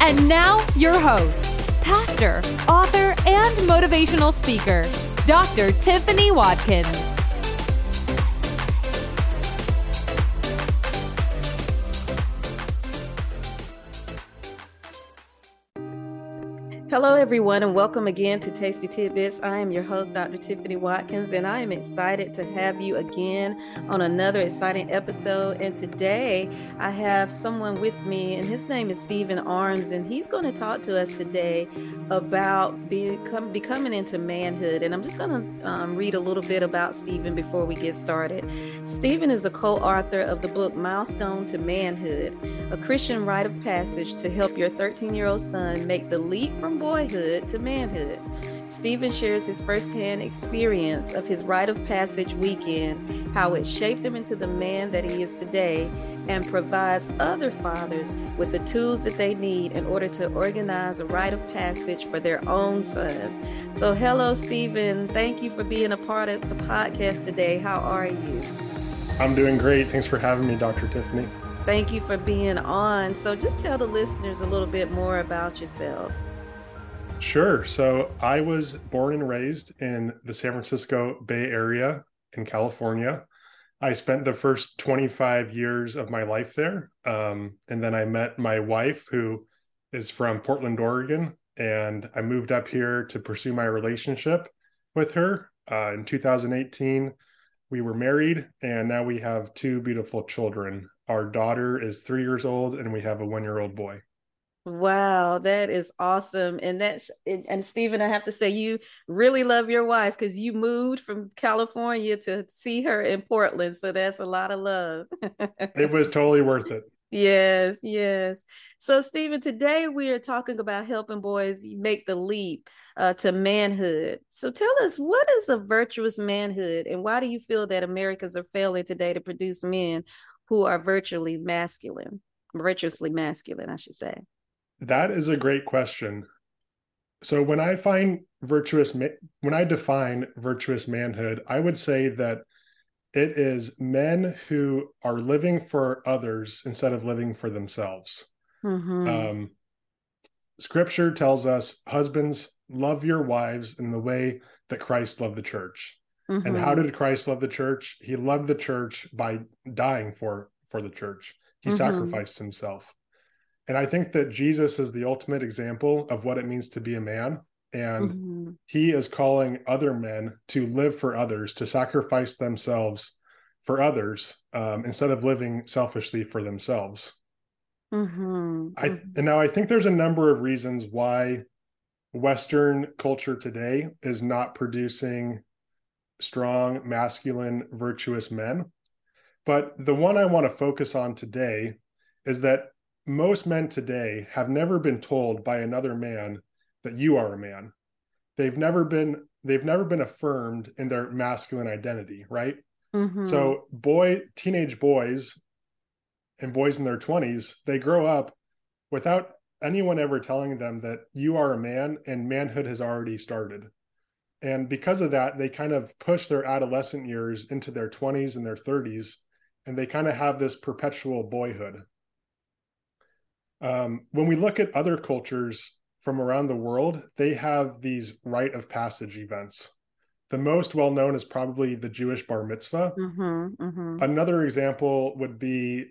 And now, your host, pastor, author, and motivational speaker, Dr. Tiffany Watkins. Hello, everyone, and welcome again to Tasty Tidbits. I am your host, Dr. Tiffany Watkins, and I am excited to have you again on another exciting episode. And today I have someone with me, and his name is Stephen Arms, and he's going to talk to us today about become, becoming into manhood. And I'm just going to um, read a little bit about Stephen before we get started. Stephen is a co author of the book Milestone to Manhood, a Christian rite of passage to help your 13 year old son make the leap from boyhood to manhood. Stephen shares his firsthand experience of his rite of passage weekend, how it shaped him into the man that he is today, and provides other fathers with the tools that they need in order to organize a rite of passage for their own sons. So, hello, Stephen. Thank you for being a part of the podcast today. How are you? I'm doing great. Thanks for having me, Dr. Tiffany. Thank you for being on. So, just tell the listeners a little bit more about yourself. Sure. So I was born and raised in the San Francisco Bay Area in California. I spent the first 25 years of my life there. Um, and then I met my wife, who is from Portland, Oregon. And I moved up here to pursue my relationship with her. Uh, in 2018, we were married, and now we have two beautiful children. Our daughter is three years old, and we have a one year old boy. Wow, that is awesome. And that's and Stephen, I have to say you really love your wife because you moved from California to see her in Portland. So that's a lot of love. it was totally worth it. Yes, yes. So, Stephen, today we are talking about helping boys make the leap uh, to manhood. So, tell us what is a virtuous manhood, and why do you feel that Americans are failing today to produce men who are virtually masculine, virtuously masculine, I should say? That is a great question. So when I find virtuous when I define virtuous manhood, I would say that it is men who are living for others instead of living for themselves. Mm-hmm. Um, scripture tells us, husbands, love your wives in the way that Christ loved the church. Mm-hmm. And how mm-hmm. did Christ love the church? He loved the church by dying for for the church. He mm-hmm. sacrificed himself. And I think that Jesus is the ultimate example of what it means to be a man. And mm-hmm. he is calling other men to live for others, to sacrifice themselves for others um, instead of living selfishly for themselves. Mm-hmm. I, mm-hmm. and now I think there's a number of reasons why Western culture today is not producing strong, masculine, virtuous men. But the one I want to focus on today is that most men today have never been told by another man that you are a man. They've never been they've never been affirmed in their masculine identity, right? Mm-hmm. So boy teenage boys and boys in their 20s, they grow up without anyone ever telling them that you are a man and manhood has already started. And because of that, they kind of push their adolescent years into their 20s and their 30s and they kind of have this perpetual boyhood um, when we look at other cultures from around the world, they have these rite of passage events. The most well known is probably the Jewish bar mitzvah. Mm-hmm, mm-hmm. Another example would be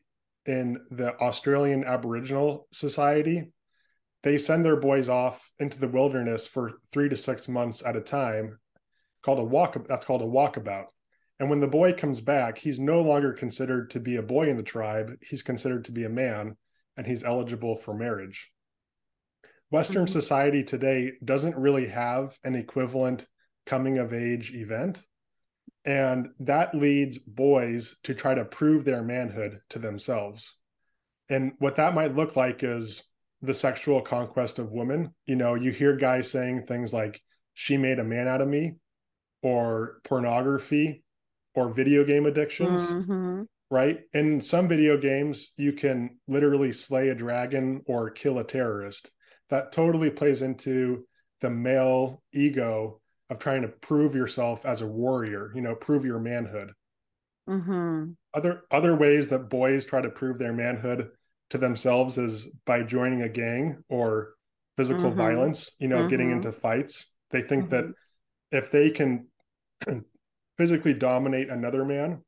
in the Australian Aboriginal Society. They send their boys off into the wilderness for three to six months at a time, called a walk. That's called a walkabout. And when the boy comes back, he's no longer considered to be a boy in the tribe. He's considered to be a man and he's eligible for marriage. Western mm-hmm. society today doesn't really have an equivalent coming of age event. And that leads boys to try to prove their manhood to themselves. And what that might look like is the sexual conquest of women. You know, you hear guys saying things like, she made a man out of me, or pornography, or video game addictions, mm-hmm. Right? In some video games, you can literally slay a dragon or kill a terrorist. That totally plays into the male ego of trying to prove yourself as a warrior, you know, prove your manhood. Mm-hmm. Other other ways that boys try to prove their manhood to themselves is by joining a gang or physical mm-hmm. violence, you know, mm-hmm. getting into fights. They think that mm-hmm. if they can physically dominate another man,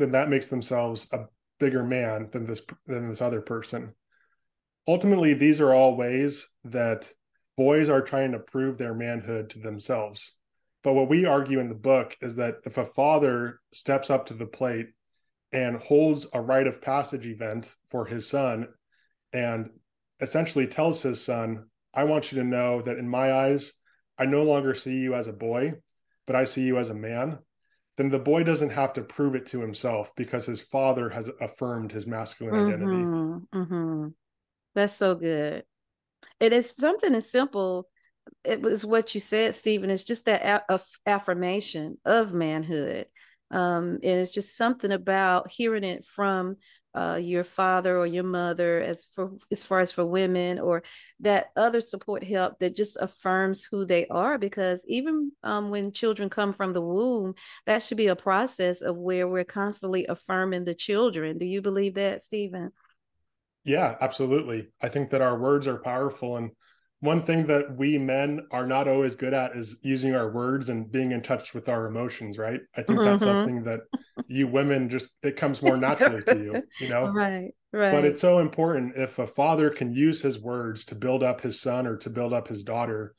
then that makes themselves a bigger man than this than this other person. Ultimately, these are all ways that boys are trying to prove their manhood to themselves. But what we argue in the book is that if a father steps up to the plate and holds a rite of passage event for his son and essentially tells his son, I want you to know that in my eyes, I no longer see you as a boy, but I see you as a man, then the boy doesn't have to prove it to himself because his father has affirmed his masculine mm-hmm, identity. Mm-hmm. That's so good. It is something as simple. It was what you said, Stephen. It's just that affirmation of manhood um, and it's just something about hearing it from uh, your father or your mother as for as far as for women or that other support help that just affirms who they are because even um, when children come from the womb that should be a process of where we're constantly affirming the children. Do you believe that stephen? Yeah absolutely. I think that our words are powerful and one thing that we men are not always good at is using our words and being in touch with our emotions right i think that's mm-hmm. something that you women just it comes more naturally to you you know right right but it's so important if a father can use his words to build up his son or to build up his daughter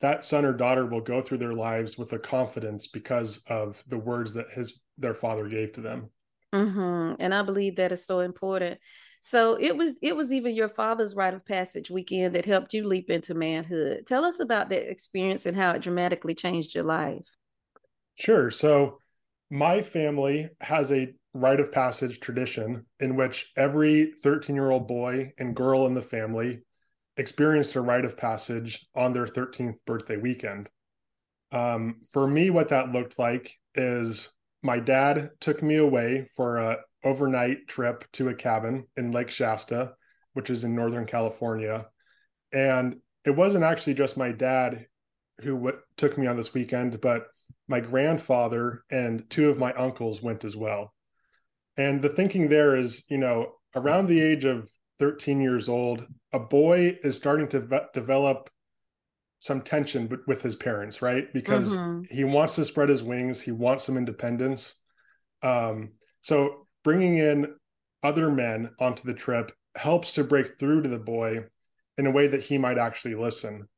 that son or daughter will go through their lives with a confidence because of the words that his their father gave to them mm-hmm. and i believe that is so important so it was it was even your father's rite of passage weekend that helped you leap into manhood. Tell us about that experience and how it dramatically changed your life. Sure. So my family has a rite of passage tradition in which every 13 year old boy and girl in the family experienced a rite of passage on their 13th birthday weekend. Um, for me, what that looked like is my dad took me away for a overnight trip to a cabin in Lake Shasta, which is in Northern California. And it wasn't actually just my dad who w- took me on this weekend, but my grandfather and two of my uncles went as well. And the thinking there is, you know, around the age of 13 years old, a boy is starting to ve- develop some tension with his parents, right? Because mm-hmm. he wants to spread his wings, he wants some independence. Um, so bringing in other men onto the trip helps to break through to the boy in a way that he might actually listen.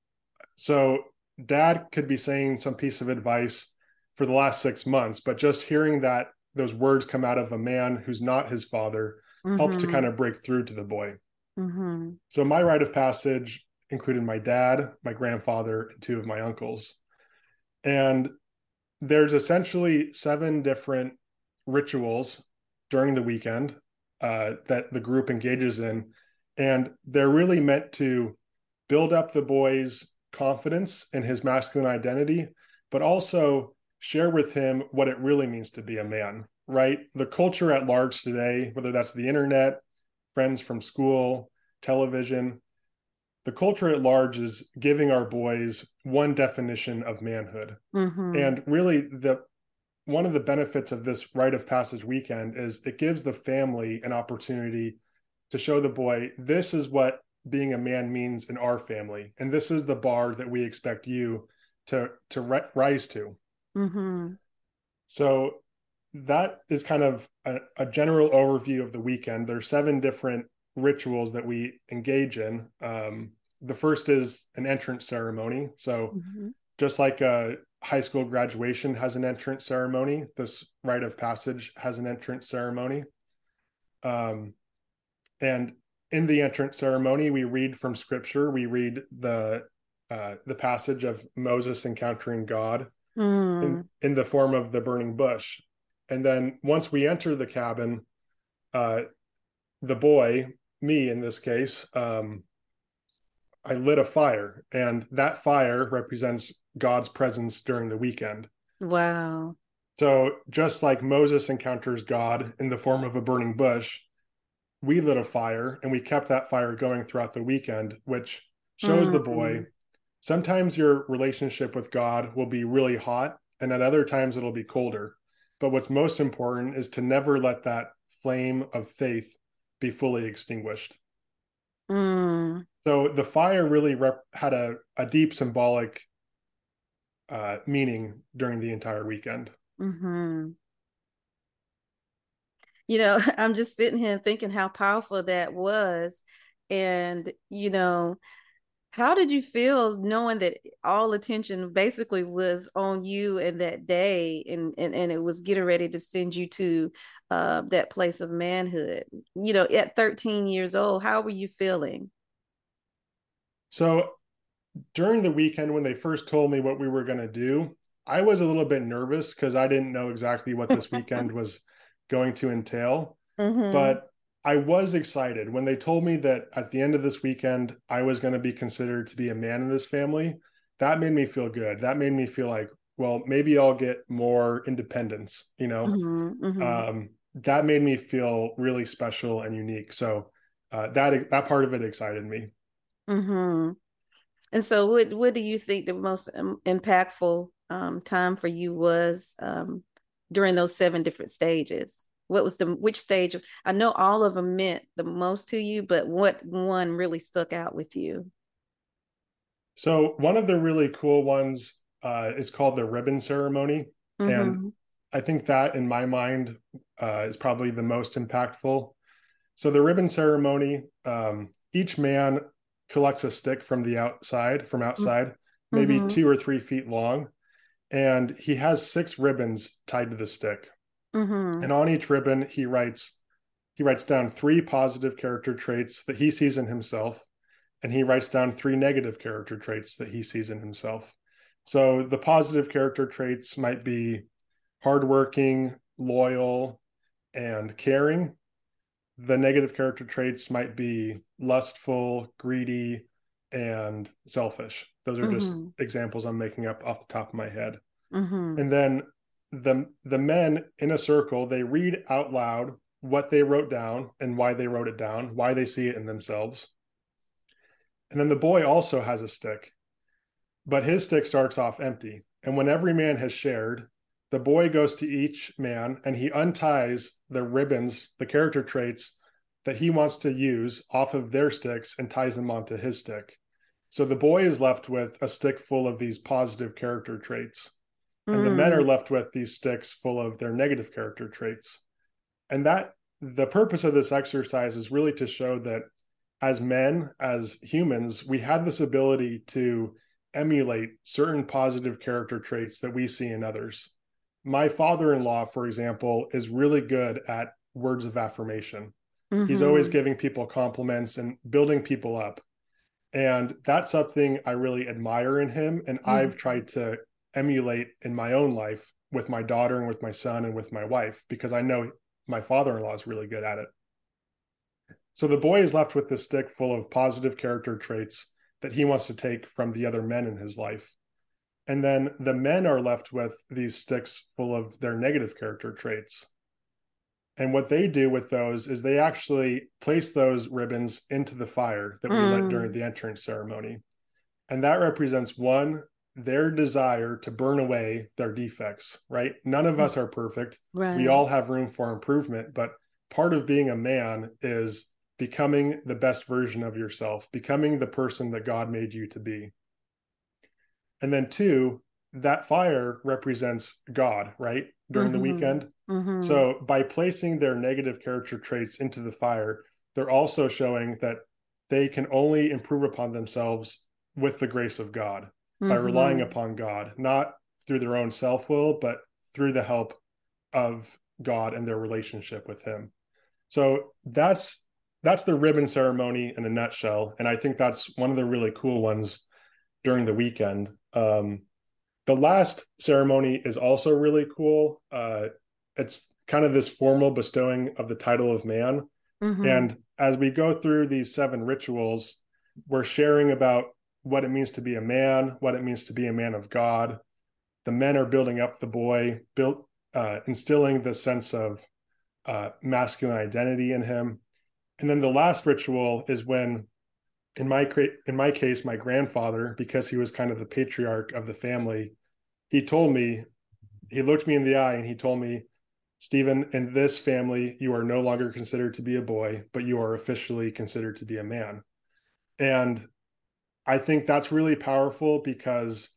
So, dad could be saying some piece of advice for the last six months, but just hearing that those words come out of a man who's not his father mm-hmm. helps to mm-hmm. kind of break through to the boy. Mm-hmm. So, my rite of passage included my dad, my grandfather, and two of my uncles. And there's essentially seven different rituals during the weekend uh, that the group engages in. And they're really meant to build up the boy's confidence in his masculine identity, but also share with him what it really means to be a man, right? The culture at large today, whether that's the internet, friends from school, television, the culture at large is giving our boys one definition of manhood. Mm-hmm. And really, the one of the benefits of this rite of passage weekend is it gives the family an opportunity to show the boy this is what being a man means in our family and this is the bar that we expect you to to rise to mm-hmm. so that is kind of a, a, general overview of the weekend there's seven different rituals that we engage in um, the first is an entrance ceremony so mm-hmm. just like a high school graduation has an entrance ceremony. This rite of passage has an entrance ceremony. Um, and in the entrance ceremony, we read from scripture. We read the uh, the passage of Moses encountering God mm. in, in the form of the burning bush. And then once we enter the cabin, uh, the boy, me in this case, um, I lit a fire, and that fire represents God's presence during the weekend. Wow. So just like Moses encounters God in the form of a burning bush, we lit a fire and we kept that fire going throughout the weekend, which shows mm-hmm. the boy mm-hmm. sometimes your relationship with God will be really hot, and at other times it'll be colder. But what's most important is to never let that flame of faith be fully extinguished. Mm. So the fire really rep- had a, a deep symbolic uh, meaning during the entire weekend. Mm-hmm. You know, I'm just sitting here thinking how powerful that was. And, you know, how did you feel knowing that all attention basically was on you and that day and, and, and it was getting ready to send you to uh, that place of manhood? You know, at 13 years old, how were you feeling? So during the weekend, when they first told me what we were going to do, I was a little bit nervous because I didn't know exactly what this weekend was going to entail. Mm-hmm. But I was excited when they told me that at the end of this weekend, I was going to be considered to be a man in this family. That made me feel good. That made me feel like, well, maybe I'll get more independence, you know? Mm-hmm, mm-hmm. Um, that made me feel really special and unique. So uh, that that part of it excited me. Mm-hmm. And so, what what do you think the most impactful um, time for you was um, during those seven different stages? What was the which stage? I know all of them meant the most to you, but what one really stuck out with you? So one of the really cool ones uh, is called the ribbon ceremony, mm-hmm. and I think that in my mind uh, is probably the most impactful. So the ribbon ceremony, um, each man collects a stick from the outside, from outside, mm-hmm. maybe two or three feet long, and he has six ribbons tied to the stick. Mm-hmm. And on each ribbon, he writes he writes down three positive character traits that he sees in himself, and he writes down three negative character traits that he sees in himself. So the positive character traits might be hardworking, loyal, and caring. The negative character traits might be lustful, greedy, and selfish. Those are mm-hmm. just examples I'm making up off the top of my head. Mm-hmm. And then the the men in a circle they read out loud what they wrote down and why they wrote it down, why they see it in themselves. And then the boy also has a stick, but his stick starts off empty. And when every man has shared, the boy goes to each man and he unties the ribbons, the character traits that he wants to use off of their sticks and ties them onto his stick. So the boy is left with a stick full of these positive character traits and mm. the men are mm. left with these sticks full of their negative character traits and that the purpose of this exercise is really to show that as men as humans we have this ability to emulate certain positive character traits that we see in others my father-in-law for example is really good at words of affirmation mm-hmm. he's always giving people compliments and building people up and that's something i really admire in him and mm-hmm. i've tried to emulate in my own life with my daughter and with my son and with my wife because I know my father-in-law is really good at it. So the boy is left with this stick full of positive character traits that he wants to take from the other men in his life. And then the men are left with these sticks full of their negative character traits. And what they do with those is they actually place those ribbons into the fire that we mm. lit during the entrance ceremony. And that represents one, their desire to burn away their defects, right? None of us are perfect. Right. We all have room for improvement, but part of being a man is becoming the best version of yourself, becoming the person that God made you to be. And then, two, that fire represents God, right? During mm-hmm. the weekend. Mm-hmm. So, by placing their negative character traits into the fire, they're also showing that they can only improve upon themselves with the grace of God mm-hmm. by relying upon God, not through their own self will, but through the help of God and their relationship with Him. So that's that's the ribbon ceremony in a nutshell, and I think that's one of the really cool ones during the weekend. Um, the last ceremony is also really cool. Uh, it's kind of this formal bestowing of the title of man, mm-hmm. and as we go through these seven rituals, we're sharing about what it means to be a man, what it means to be a man of God. The men are building up the boy, built uh, instilling the sense of uh, masculine identity in him. And then the last ritual is when, in my in my case, my grandfather, because he was kind of the patriarch of the family, he told me, he looked me in the eye and he told me, Stephen, in this family, you are no longer considered to be a boy, but you are officially considered to be a man. And I think that's really powerful because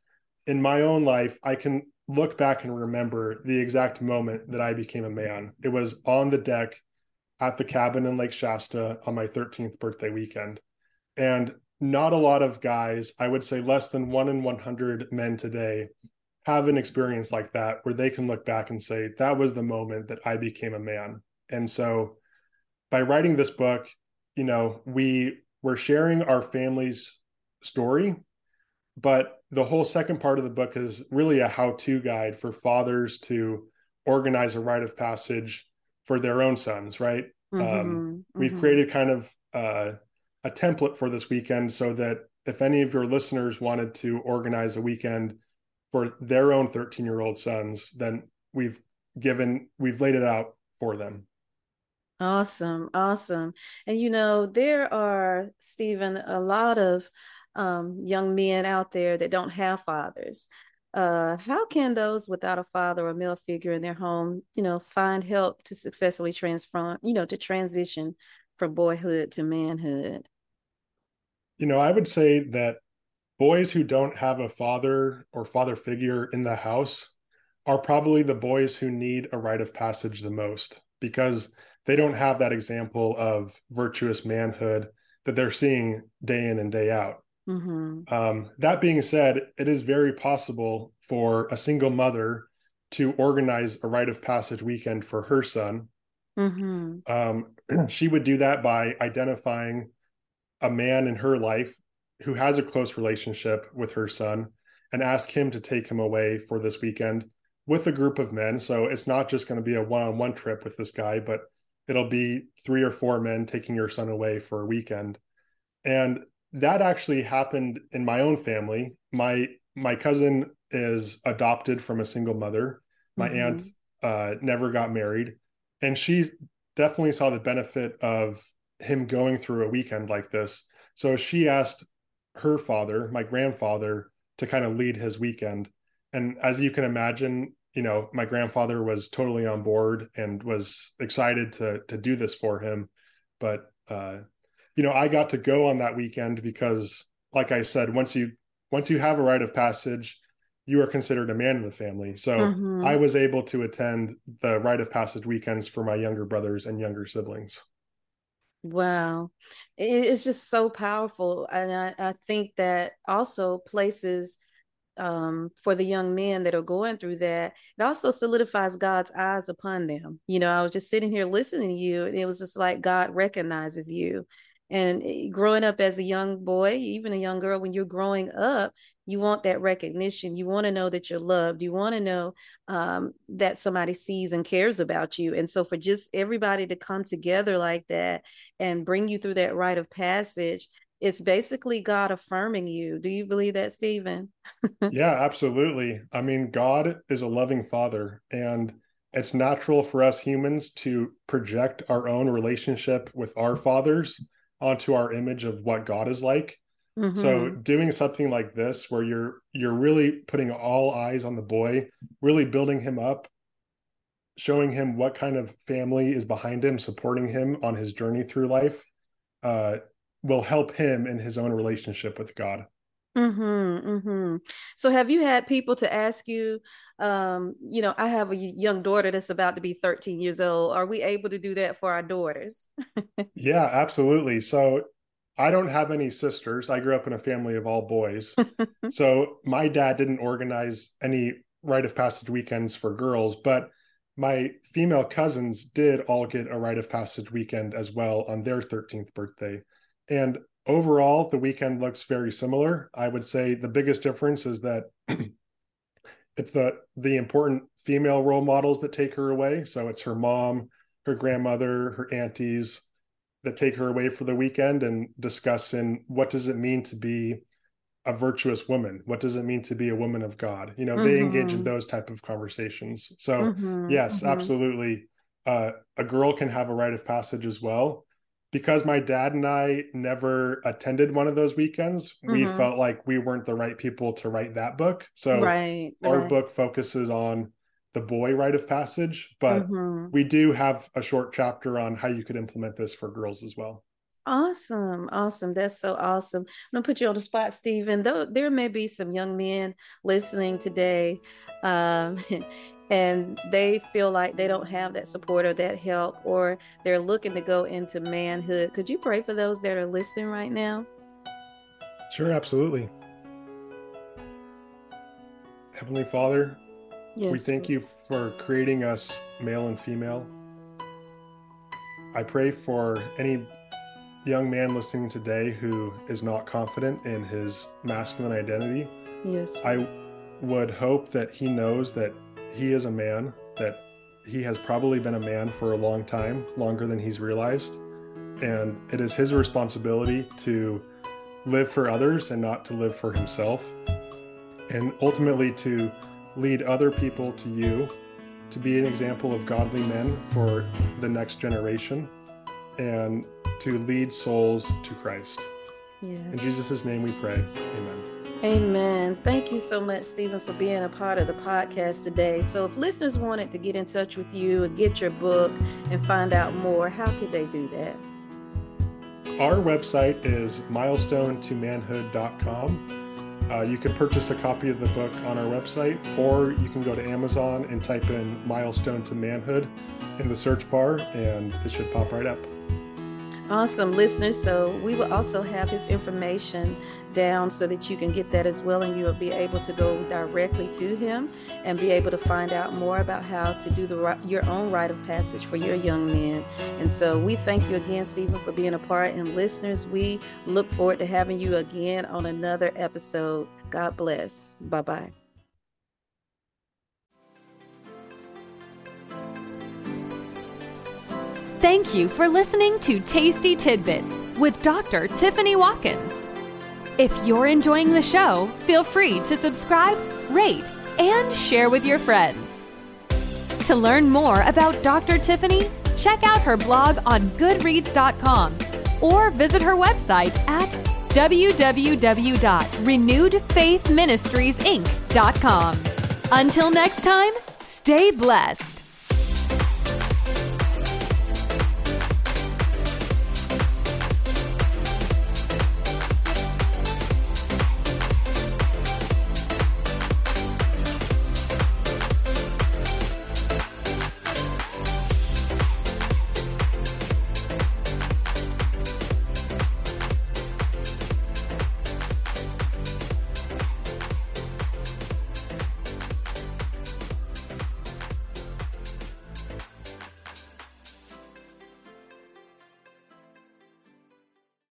in my own life, I can look back and remember the exact moment that I became a man. It was on the deck at the cabin in Lake Shasta on my 13th birthday weekend. And not a lot of guys, I would say less than one in 100 men today, have an experience like that where they can look back and say, that was the moment that I became a man. And so by writing this book, you know, we were sharing our family's story, but the whole second part of the book is really a how-to guide for fathers to organize a rite of passage for their own sons right mm-hmm, um, we've mm-hmm. created kind of uh, a template for this weekend so that if any of your listeners wanted to organize a weekend for their own 13 year old sons then we've given we've laid it out for them awesome awesome and you know there are stephen a lot of um, young men out there that don't have fathers. Uh, how can those without a father or male figure in their home, you know, find help to successfully transform, you know, to transition from boyhood to manhood? You know, I would say that boys who don't have a father or father figure in the house are probably the boys who need a rite of passage the most because they don't have that example of virtuous manhood that they're seeing day in and day out. Mm-hmm. Um, that being said, it is very possible for a single mother to organize a rite of passage weekend for her son. Mm-hmm. Um, she would do that by identifying a man in her life who has a close relationship with her son and ask him to take him away for this weekend with a group of men. So it's not just going to be a one on one trip with this guy, but it'll be three or four men taking your son away for a weekend. And that actually happened in my own family. My my cousin is adopted from a single mother. My mm-hmm. aunt uh, never got married, and she definitely saw the benefit of him going through a weekend like this. So she asked her father, my grandfather, to kind of lead his weekend. And as you can imagine, you know, my grandfather was totally on board and was excited to to do this for him. But uh, you know, I got to go on that weekend because, like I said, once you once you have a rite of passage, you are considered a man in the family. So mm-hmm. I was able to attend the rite of passage weekends for my younger brothers and younger siblings. Wow. It's just so powerful. And I, I think that also places um, for the young men that are going through that, it also solidifies God's eyes upon them. You know, I was just sitting here listening to you, and it was just like God recognizes you and eh, growing up as a young boy, even a young girl, when you're growing up, you want that recognition. You want to know that you're loved. You want to know um, that somebody sees and cares about you. And so, for just everybody to come together like that and bring you through that rite of passage, it's basically God affirming you. Do you believe that, Stephen? yeah, absolutely. I mean, God is a loving father, and it's natural for us humans to project our own relationship with our fathers onto our image of what God is like. Mm-hmm. So doing something like this where you're you're really putting all eyes on the boy, really building him up, showing him what kind of family is behind him, supporting him on his journey through life, uh, will help him in his own relationship with God. Mm-hmm, mm-hmm. So have you had people to ask you, um, you know, I have a young daughter that's about to be 13 years old. Are we able to do that for our daughters? yeah, absolutely. So I don't have any sisters. I grew up in a family of all boys. so my dad didn't organize any rite of passage weekends for girls, but my female cousins did all get a rite of passage weekend as well on their 13th birthday. And overall the weekend looks very similar. I would say the biggest difference is that it's the the important female role models that take her away. So it's her mom her grandmother her aunties that take her away for the weekend and discuss discussing what does it mean to be a virtuous woman? What does it mean to be a woman of god? You know mm-hmm. they engage in mm-hmm. those type of conversations. So mm-hmm, yes mm-hmm. absolutely. Uh, a girl can have a rite of passage as well because my dad and i never attended one of those weekends we mm-hmm. felt like we weren't the right people to write that book so right, our right. book focuses on the boy rite of passage but mm-hmm. we do have a short chapter on how you could implement this for girls as well Awesome. Awesome. That's so awesome. I'm going to put you on the spot, Stephen. Though there may be some young men listening today, um, and they feel like they don't have that support or that help, or they're looking to go into manhood. Could you pray for those that are listening right now? Sure, absolutely. Heavenly Father, yes, we thank you for creating us male and female. I pray for any young man listening today who is not confident in his masculine identity, yes, I would hope that he knows that he is a man, that he has probably been a man for a long time, longer than he's realized. And it is his responsibility to live for others and not to live for himself. And ultimately to lead other people to you, to be an example of godly men for the next generation. And to lead souls to Christ. Yes. In Jesus' name we pray. Amen. Amen. Thank you so much, Stephen, for being a part of the podcast today. So, if listeners wanted to get in touch with you and get your book and find out more, how could they do that? Our website is milestonetomanhood.com. Uh, you can purchase a copy of the book on our website, or you can go to Amazon and type in Milestone to Manhood in the search bar, and it should pop right up. Awesome, listeners. So, we will also have his information down so that you can get that as well, and you will be able to go directly to him and be able to find out more about how to do the your own rite of passage for your young men. And so, we thank you again, Stephen, for being a part. And, listeners, we look forward to having you again on another episode. God bless. Bye bye. Thank you for listening to Tasty Tidbits with Dr. Tiffany Watkins. If you're enjoying the show, feel free to subscribe, rate, and share with your friends. To learn more about Dr. Tiffany, check out her blog on Goodreads.com or visit her website at www.renewedfaithministriesinc.com. Until next time, stay blessed.